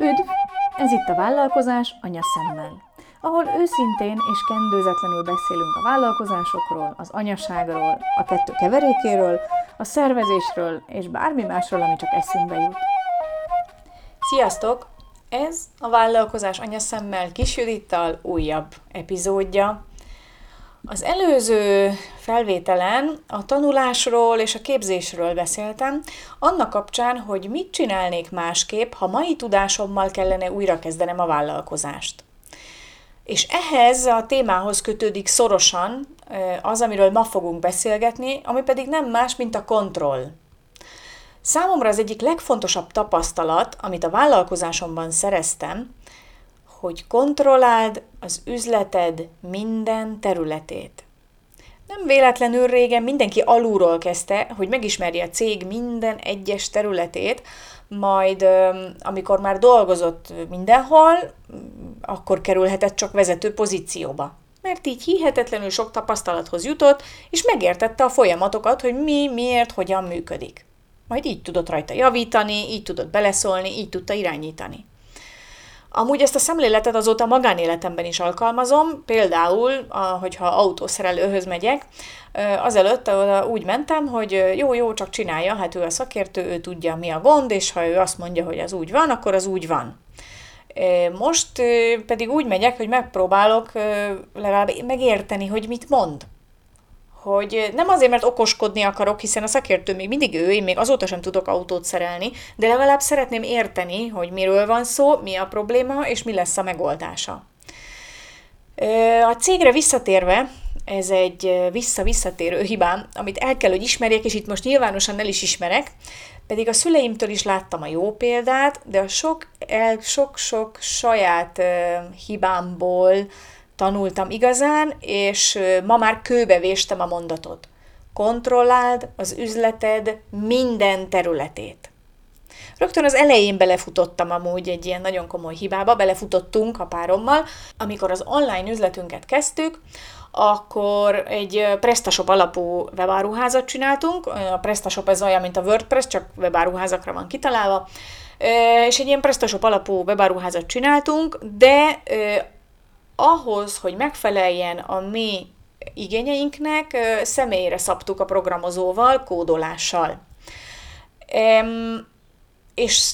Üdv! Ez itt a Vállalkozás anyaszemmel, ahol őszintén és kendőzetlenül beszélünk a vállalkozásokról, az anyaságról, a kettő keverékéről, a szervezésről és bármi másról, ami csak eszünkbe jut. Sziasztok! Ez a Vállalkozás anyaszemmel kis Judittal újabb epizódja. Az előző felvételen a tanulásról és a képzésről beszéltem, annak kapcsán, hogy mit csinálnék másképp, ha mai tudásommal kellene újrakezdenem a vállalkozást. És ehhez a témához kötődik szorosan az, amiről ma fogunk beszélgetni, ami pedig nem más, mint a kontroll. Számomra az egyik legfontosabb tapasztalat, amit a vállalkozásomban szereztem, hogy kontrolláld az üzleted minden területét. Nem véletlenül régen mindenki alulról kezdte, hogy megismerje a cég minden egyes területét, majd amikor már dolgozott mindenhol, akkor kerülhetett csak vezető pozícióba. Mert így hihetetlenül sok tapasztalathoz jutott, és megértette a folyamatokat, hogy mi, miért, hogyan működik. Majd így tudott rajta javítani, így tudott beleszólni, így tudta irányítani. Amúgy ezt a szemléletet azóta magánéletemben is alkalmazom, például, hogyha autószerelőhöz megyek, azelőtt úgy mentem, hogy jó, jó, csak csinálja, hát ő a szakértő, ő tudja, mi a gond, és ha ő azt mondja, hogy az úgy van, akkor az úgy van. Most pedig úgy megyek, hogy megpróbálok legalább megérteni, hogy mit mond hogy nem azért, mert okoskodni akarok, hiszen a szakértő még mindig ő, én még azóta sem tudok autót szerelni, de legalább szeretném érteni, hogy miről van szó, mi a probléma, és mi lesz a megoldása. A cégre visszatérve, ez egy vissza-visszatérő hibám, amit el kell, hogy ismerjek, és itt most nyilvánosan el is ismerek, pedig a szüleimtől is láttam a jó példát, de a sok-sok saját hibámból, tanultam igazán, és ma már kőbevéstem a mondatot. Kontrolláld az üzleted minden területét. Rögtön az elején belefutottam amúgy egy ilyen nagyon komoly hibába, belefutottunk a párommal, amikor az online üzletünket kezdtük, akkor egy PrestaShop alapú webáruházat csináltunk. A PrestaShop ez olyan, mint a WordPress, csak webáruházakra van kitalálva. És egy ilyen PrestaShop alapú webáruházat csináltunk, de ahhoz, hogy megfeleljen a mi igényeinknek, személyre szabtuk a programozóval, kódolással. És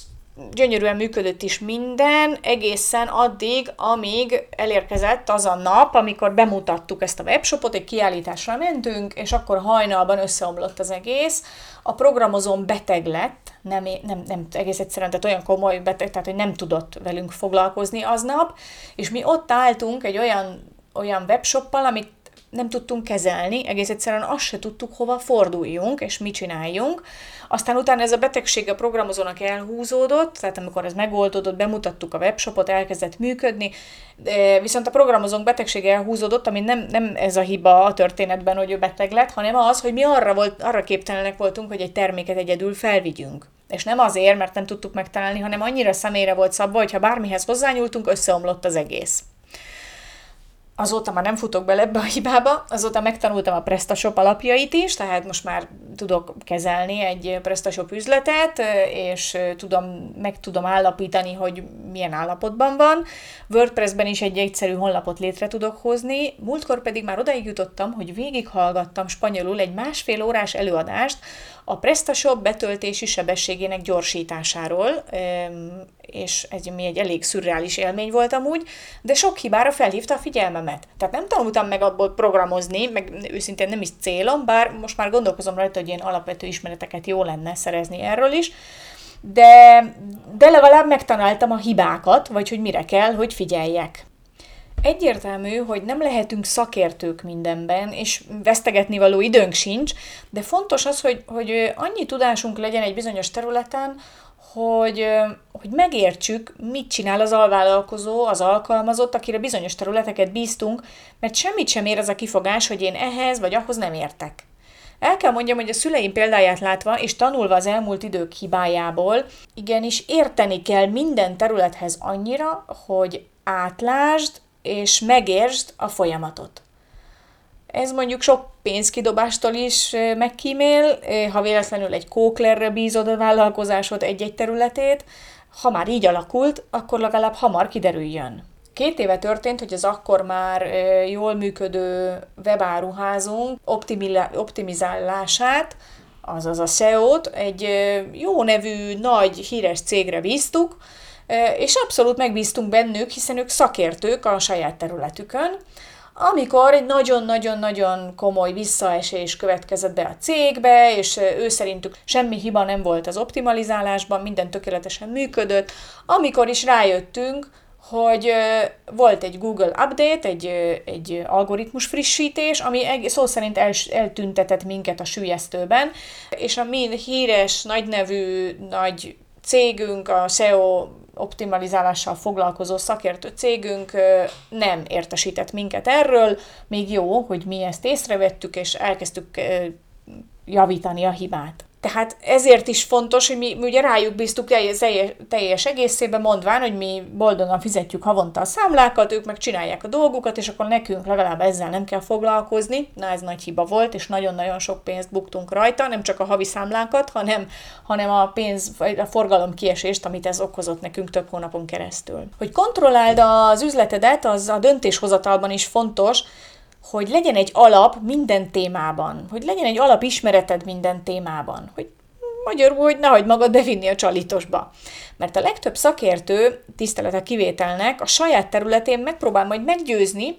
gyönyörűen működött is minden, egészen addig, amíg elérkezett az a nap, amikor bemutattuk ezt a webshopot, egy kiállításra mentünk, és akkor hajnalban összeomlott az egész. A programozón beteg lett, nem, nem, nem egész egyszerűen, tehát olyan komoly beteg, tehát hogy nem tudott velünk foglalkozni aznap, és mi ott álltunk egy olyan, olyan webshoppal, amit nem tudtunk kezelni, egész egyszerűen azt se tudtuk, hova forduljunk, és mit csináljunk. Aztán utána ez a betegség a programozónak elhúzódott, tehát amikor ez megoldódott, bemutattuk a webshopot, elkezdett működni, viszont a programozónk betegsége elhúzódott, ami nem, nem ez a hiba a történetben, hogy ő beteg lett, hanem az, hogy mi arra, volt, arra képtelenek voltunk, hogy egy terméket egyedül felvigyünk. És nem azért, mert nem tudtuk megtalálni, hanem annyira személyre volt szabva, hogy ha bármihez hozzányúltunk, összeomlott az egész azóta már nem futok bele ebbe a hibába, azóta megtanultam a PrestaShop alapjait is, tehát most már tudok kezelni egy PrestaShop üzletet, és tudom, meg tudom állapítani, hogy milyen állapotban van. WordPressben is egy egyszerű honlapot létre tudok hozni, múltkor pedig már odaig jutottam, hogy végighallgattam spanyolul egy másfél órás előadást a PrestaShop betöltési sebességének gyorsításáról, és ez mi egy elég szürreális élmény volt amúgy, de sok hibára felhívta a figyelmemet. Tehát nem tanultam meg abból programozni, meg őszintén nem is célom, bár most már gondolkozom rajta, hogy ilyen alapvető ismereteket jó lenne szerezni erről is, de, de legalább megtanáltam a hibákat, vagy hogy mire kell, hogy figyeljek. Egyértelmű, hogy nem lehetünk szakértők mindenben, és vesztegetni való időnk sincs, de fontos az, hogy, hogy annyi tudásunk legyen egy bizonyos területen, hogy, hogy megértsük, mit csinál az alvállalkozó, az alkalmazott, akire bizonyos területeket bíztunk, mert semmit sem ér az a kifogás, hogy én ehhez vagy ahhoz nem értek. El kell mondjam, hogy a szüleim példáját látva és tanulva az elmúlt idők hibájából, igenis érteni kell minden területhez annyira, hogy átlásd és megértsd a folyamatot. Ez mondjuk sok pénzkidobástól is megkímél, ha véletlenül egy kóklerre bízod a vállalkozásod egy-egy területét, ha már így alakult, akkor legalább hamar kiderüljön. Két éve történt, hogy az akkor már jól működő webáruházunk optimizálását, azaz a SEO-t egy jó nevű, nagy, híres cégre bíztuk, és abszolút megbíztunk bennük, hiszen ők szakértők a saját területükön, amikor egy nagyon-nagyon-nagyon komoly visszaesés következett be a cégbe, és ő szerintük semmi hiba nem volt az optimalizálásban, minden tökéletesen működött, amikor is rájöttünk, hogy volt egy Google update, egy, egy algoritmus frissítés, ami szó szerint el, eltüntetett minket a sülyeztőben, és a mi híres, nagynevű, nagy cégünk, a SEO optimalizálással foglalkozó szakértő cégünk nem értesített minket erről, még jó, hogy mi ezt észrevettük, és elkezdtük javítani a hibát. Tehát ezért is fontos, hogy mi, mi ugye rájuk bíztuk teljes, teljes egészében, mondván, hogy mi boldogan fizetjük havonta a számlákat, ők meg csinálják a dolgukat, és akkor nekünk legalább ezzel nem kell foglalkozni. Na ez nagy hiba volt, és nagyon-nagyon sok pénzt buktunk rajta, nem csak a havi számlákat, hanem, hanem a pénz, a forgalom kiesést, amit ez okozott nekünk több hónapon keresztül. Hogy kontrolláld az üzletedet, az a döntéshozatalban is fontos, hogy legyen egy alap minden témában, hogy legyen egy alapismereted minden témában, hogy magyarul, hogy nehogy magad bevinni a csalitosba. Mert a legtöbb szakértő, tisztelet a kivételnek, a saját területén megpróbál majd meggyőzni,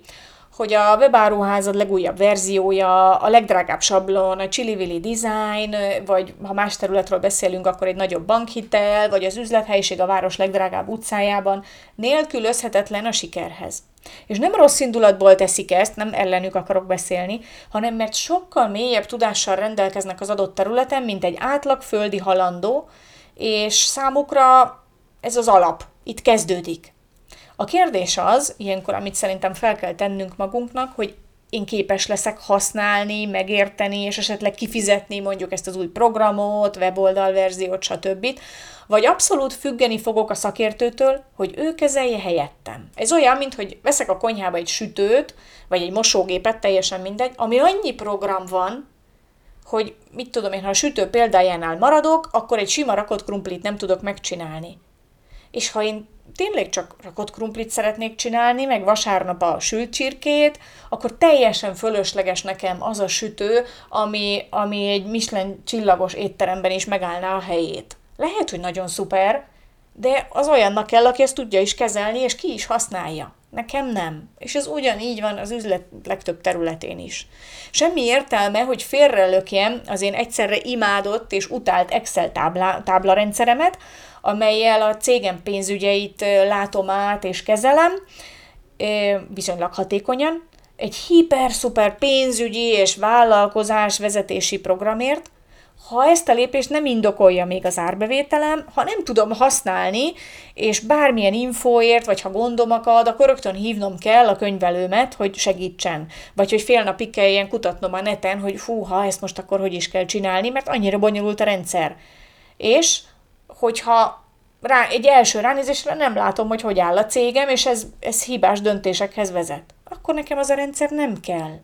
hogy a webáruházad legújabb verziója, a legdrágább sablon, a Chili design, vagy ha más területről beszélünk, akkor egy nagyobb bankhitel, vagy az üzlethelyiség a város legdrágább utcájában nélkülözhetetlen a sikerhez. És nem rossz indulatból teszik ezt, nem ellenük akarok beszélni, hanem mert sokkal mélyebb tudással rendelkeznek az adott területen, mint egy átlag földi halandó, és számukra ez az alap. Itt kezdődik. A kérdés az, ilyenkor, amit szerintem fel kell tennünk magunknak, hogy én képes leszek használni, megérteni, és esetleg kifizetni mondjuk ezt az új programot, weboldalverziót, stb. Vagy abszolút függeni fogok a szakértőtől, hogy ő kezelje helyettem. Ez olyan, mint hogy veszek a konyhába egy sütőt, vagy egy mosógépet, teljesen mindegy, ami annyi program van, hogy mit tudom én, ha a sütő példájánál maradok, akkor egy sima rakott krumplit nem tudok megcsinálni. És ha én tényleg csak rakott krumplit szeretnék csinálni, meg vasárnap a sült csirkét, akkor teljesen fölösleges nekem az a sütő, ami, ami egy Michelin csillagos étteremben is megállná a helyét. Lehet, hogy nagyon szuper, de az olyannak kell, aki ezt tudja is kezelni, és ki is használja. Nekem nem. És ez ugyanígy van az üzlet legtöbb területén is. Semmi értelme, hogy félrelökjem az én egyszerre imádott és utált Excel tábla, táblarendszeremet, amelyel a cégem pénzügyeit látom át és kezelem, viszonylag hatékonyan, egy hiper-szuper pénzügyi és vállalkozás vezetési programért, ha ezt a lépést nem indokolja még az árbevételem, ha nem tudom használni, és bármilyen infóért, vagy ha gondom akad, akkor rögtön hívnom kell a könyvelőmet, hogy segítsen. Vagy hogy fél napig kelljen kutatnom a neten, hogy fú, ha ezt most akkor hogy is kell csinálni, mert annyira bonyolult a rendszer. És hogyha rá, egy első ránézésre nem látom, hogy hogy áll a cégem, és ez, ez hibás döntésekhez vezet. Akkor nekem az a rendszer nem kell.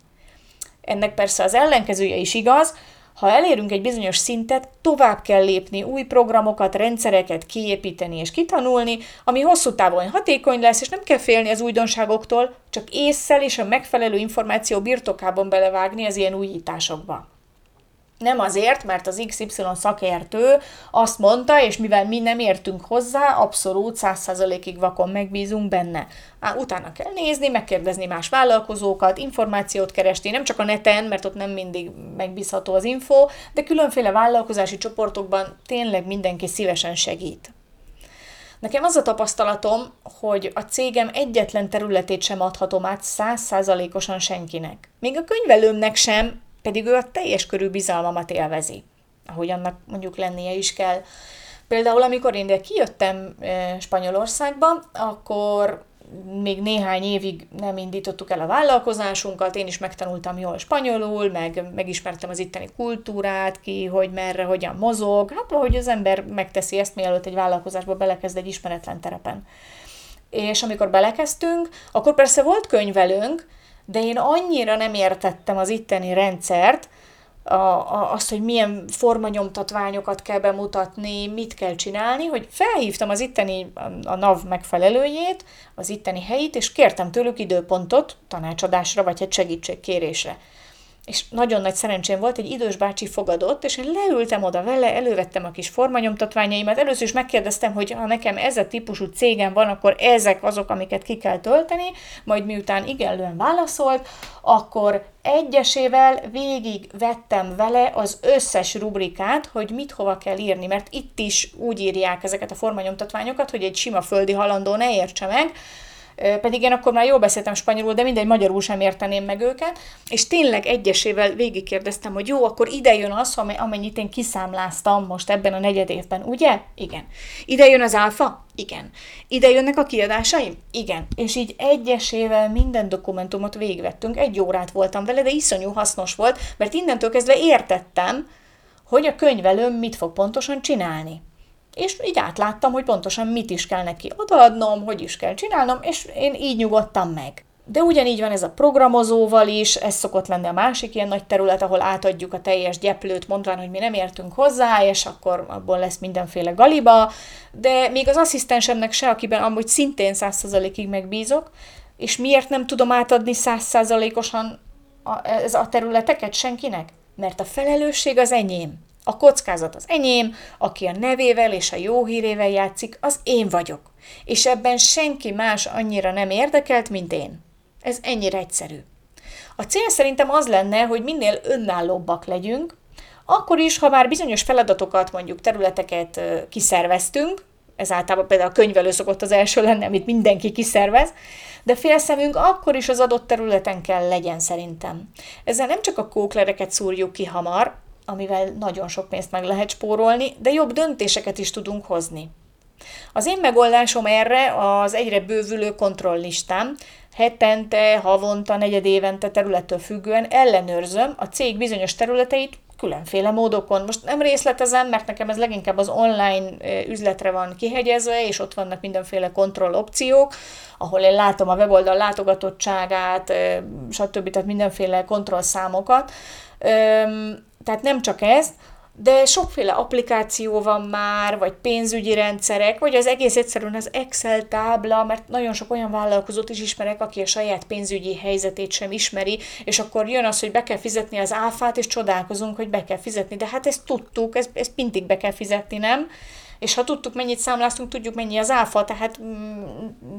Ennek persze az ellenkezője is igaz, ha elérünk egy bizonyos szintet, tovább kell lépni, új programokat, rendszereket kiépíteni és kitanulni, ami hosszú távon hatékony lesz, és nem kell félni az újdonságoktól, csak észszel és a megfelelő információ birtokában belevágni az ilyen újításokba. Nem azért, mert az XY szakértő azt mondta, és mivel mi nem értünk hozzá, abszolút 100%-ig vakon megbízunk benne. Utána kell nézni, megkérdezni más vállalkozókat, információt keresni, nem csak a neten, mert ott nem mindig megbízható az info, de különféle vállalkozási csoportokban tényleg mindenki szívesen segít. Nekem az a tapasztalatom, hogy a cégem egyetlen területét sem adhatom át százszázalékosan senkinek. Még a könyvelőmnek sem, pedig ő a teljes körű bizalmamat élvezi, ahogy annak mondjuk lennie is kell. Például, amikor én kijöttem Spanyolországba, akkor még néhány évig nem indítottuk el a vállalkozásunkat, én is megtanultam jól spanyolul, meg megismertem az itteni kultúrát, ki, hogy merre, hogyan mozog, hát ahogy az ember megteszi ezt, mielőtt egy vállalkozásba belekezd egy ismeretlen terepen. És amikor belekezdtünk, akkor persze volt könyvelőnk, de én annyira nem értettem az itteni rendszert, a, a, azt, hogy milyen formanyomtatványokat kell bemutatni, mit kell csinálni, hogy felhívtam az itteni, a, a NAV megfelelőjét, az itteni helyit, és kértem tőlük időpontot tanácsadásra, vagy egy segítségkérésre és nagyon nagy szerencsém volt, egy idős bácsi fogadott, és én leültem oda vele, elővettem a kis formanyomtatványaimat, először is megkérdeztem, hogy ha nekem ez a típusú cégem van, akkor ezek azok, amiket ki kell tölteni, majd miután igenlően válaszolt, akkor egyesével végig vettem vele az összes rubrikát, hogy mit hova kell írni, mert itt is úgy írják ezeket a formanyomtatványokat, hogy egy sima földi halandó ne értse meg, pedig én akkor már jól beszéltem spanyolul, de mindegy, magyarul sem érteném meg őket, és tényleg egyesével végigkérdeztem, hogy jó, akkor ide jön az, amennyit én kiszámláztam most ebben a negyed évben, ugye? Igen. Ide jön az álfa? Igen. Ide jönnek a kiadásaim? Igen. És így egyesével minden dokumentumot végvettünk, egy órát voltam vele, de iszonyú hasznos volt, mert innentől kezdve értettem, hogy a könyvelőm mit fog pontosan csinálni és így átláttam, hogy pontosan mit is kell neki odaadnom, hogy is kell csinálnom, és én így nyugodtam meg. De ugyanígy van ez a programozóval is, ez szokott lenni a másik ilyen nagy terület, ahol átadjuk a teljes gyeplőt, mondván, hogy mi nem értünk hozzá, és akkor abból lesz mindenféle galiba, de még az asszisztensemnek se, akiben amúgy szintén 100%-ig megbízok, és miért nem tudom átadni 100%-osan a, ez a területeket senkinek? Mert a felelősség az enyém. A kockázat az enyém, aki a nevével és a jó hírével játszik, az én vagyok. És ebben senki más annyira nem érdekelt, mint én. Ez ennyire egyszerű. A cél szerintem az lenne, hogy minél önállóbbak legyünk, akkor is, ha már bizonyos feladatokat, mondjuk területeket kiszerveztünk, ez általában például a könyvelő szokott az első lenni, amit mindenki kiszervez, de félszemünk akkor is az adott területen kell legyen szerintem. Ezzel nem csak a kóklereket szúrjuk ki hamar, amivel nagyon sok pénzt meg lehet spórolni, de jobb döntéseket is tudunk hozni. Az én megoldásom erre az egyre bővülő kontrolllistám, hetente, havonta, negyed évente területtől függően ellenőrzöm a cég bizonyos területeit különféle módokon. Most nem részletezem, mert nekem ez leginkább az online üzletre van kihegyezve, és ott vannak mindenféle kontroll opciók, ahol én látom a weboldal látogatottságát, stb. tehát mindenféle kontrollszámokat tehát nem csak ez, de sokféle applikáció van már, vagy pénzügyi rendszerek, vagy az egész egyszerűen az Excel tábla, mert nagyon sok olyan vállalkozót is ismerek, aki a saját pénzügyi helyzetét sem ismeri, és akkor jön az, hogy be kell fizetni az áfát, és csodálkozunk, hogy be kell fizetni. De hát ezt tudtuk, ezt, ezt mindig be kell fizetni, nem? És ha tudtuk, mennyit számláztunk, tudjuk, mennyi az áfa, tehát, mm,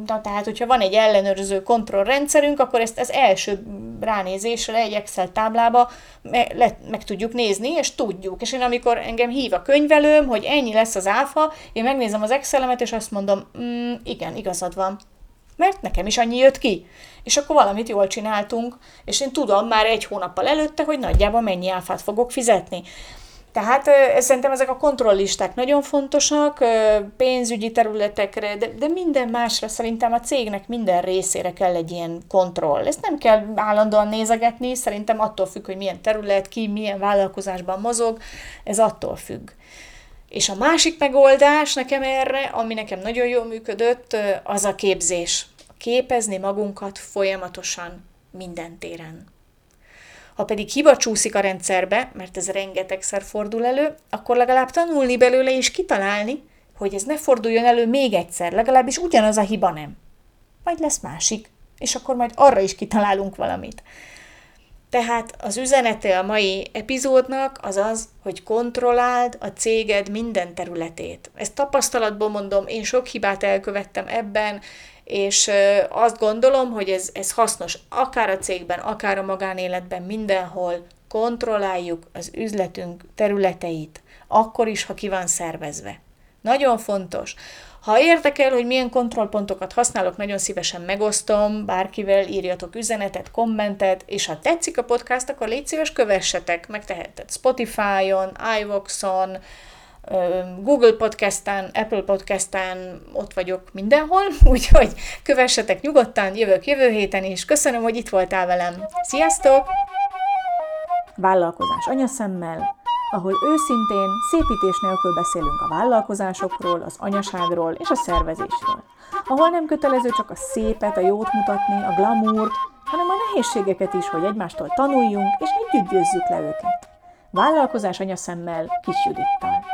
na, tehát hogyha van egy ellenőrző kontrollrendszerünk, akkor ezt az első ránézésre egy Excel táblába meg, le, meg tudjuk nézni, és tudjuk. És én amikor engem hív a könyvelőm, hogy ennyi lesz az áfa, én megnézem az Excel-emet, és azt mondom, mm, igen, igazad van. Mert nekem is annyi jött ki. És akkor valamit jól csináltunk, és én tudom már egy hónappal előtte, hogy nagyjából mennyi áfát fogok fizetni. Tehát szerintem ezek a kontrollisták nagyon fontosak, pénzügyi területekre, de, de minden másra szerintem a cégnek minden részére kell egy ilyen kontroll. Ezt nem kell állandóan nézegetni, szerintem attól függ, hogy milyen terület, ki milyen vállalkozásban mozog, ez attól függ. És a másik megoldás nekem erre, ami nekem nagyon jól működött, az a képzés. Képezni magunkat folyamatosan minden téren. Ha pedig hiba csúszik a rendszerbe, mert ez rengetegszer fordul elő, akkor legalább tanulni belőle és kitalálni, hogy ez ne forduljon elő még egyszer, legalábbis ugyanaz a hiba nem. Majd lesz másik, és akkor majd arra is kitalálunk valamit. Tehát az üzenete a mai epizódnak az az, hogy kontrolláld a céged minden területét. Ezt tapasztalatból mondom, én sok hibát elkövettem ebben, és azt gondolom, hogy ez, ez hasznos akár a cégben, akár a magánéletben, mindenhol kontrolláljuk az üzletünk területeit, akkor is, ha ki van szervezve. Nagyon fontos. Ha érdekel, hogy milyen kontrollpontokat használok, nagyon szívesen megosztom, bárkivel írjatok üzenetet, kommentet, és ha tetszik a podcast, akkor légy szíves, kövessetek, megteheted Spotify-on, iVox-on, Google Podcasten, Apple Podcasten, ott vagyok mindenhol, úgyhogy kövessetek nyugodtan, jövök jövő héten is. Köszönöm, hogy itt voltál velem. Sziasztok! Vállalkozás anyaszemmel, ahol őszintén, szépítés nélkül beszélünk a vállalkozásokról, az anyaságról és a szervezésről. Ahol nem kötelező csak a szépet, a jót mutatni, a glamourt, hanem a nehézségeket is, hogy egymástól tanuljunk és együtt győzzük le őket. Vállalkozás anyaszemmel Kis Judittal.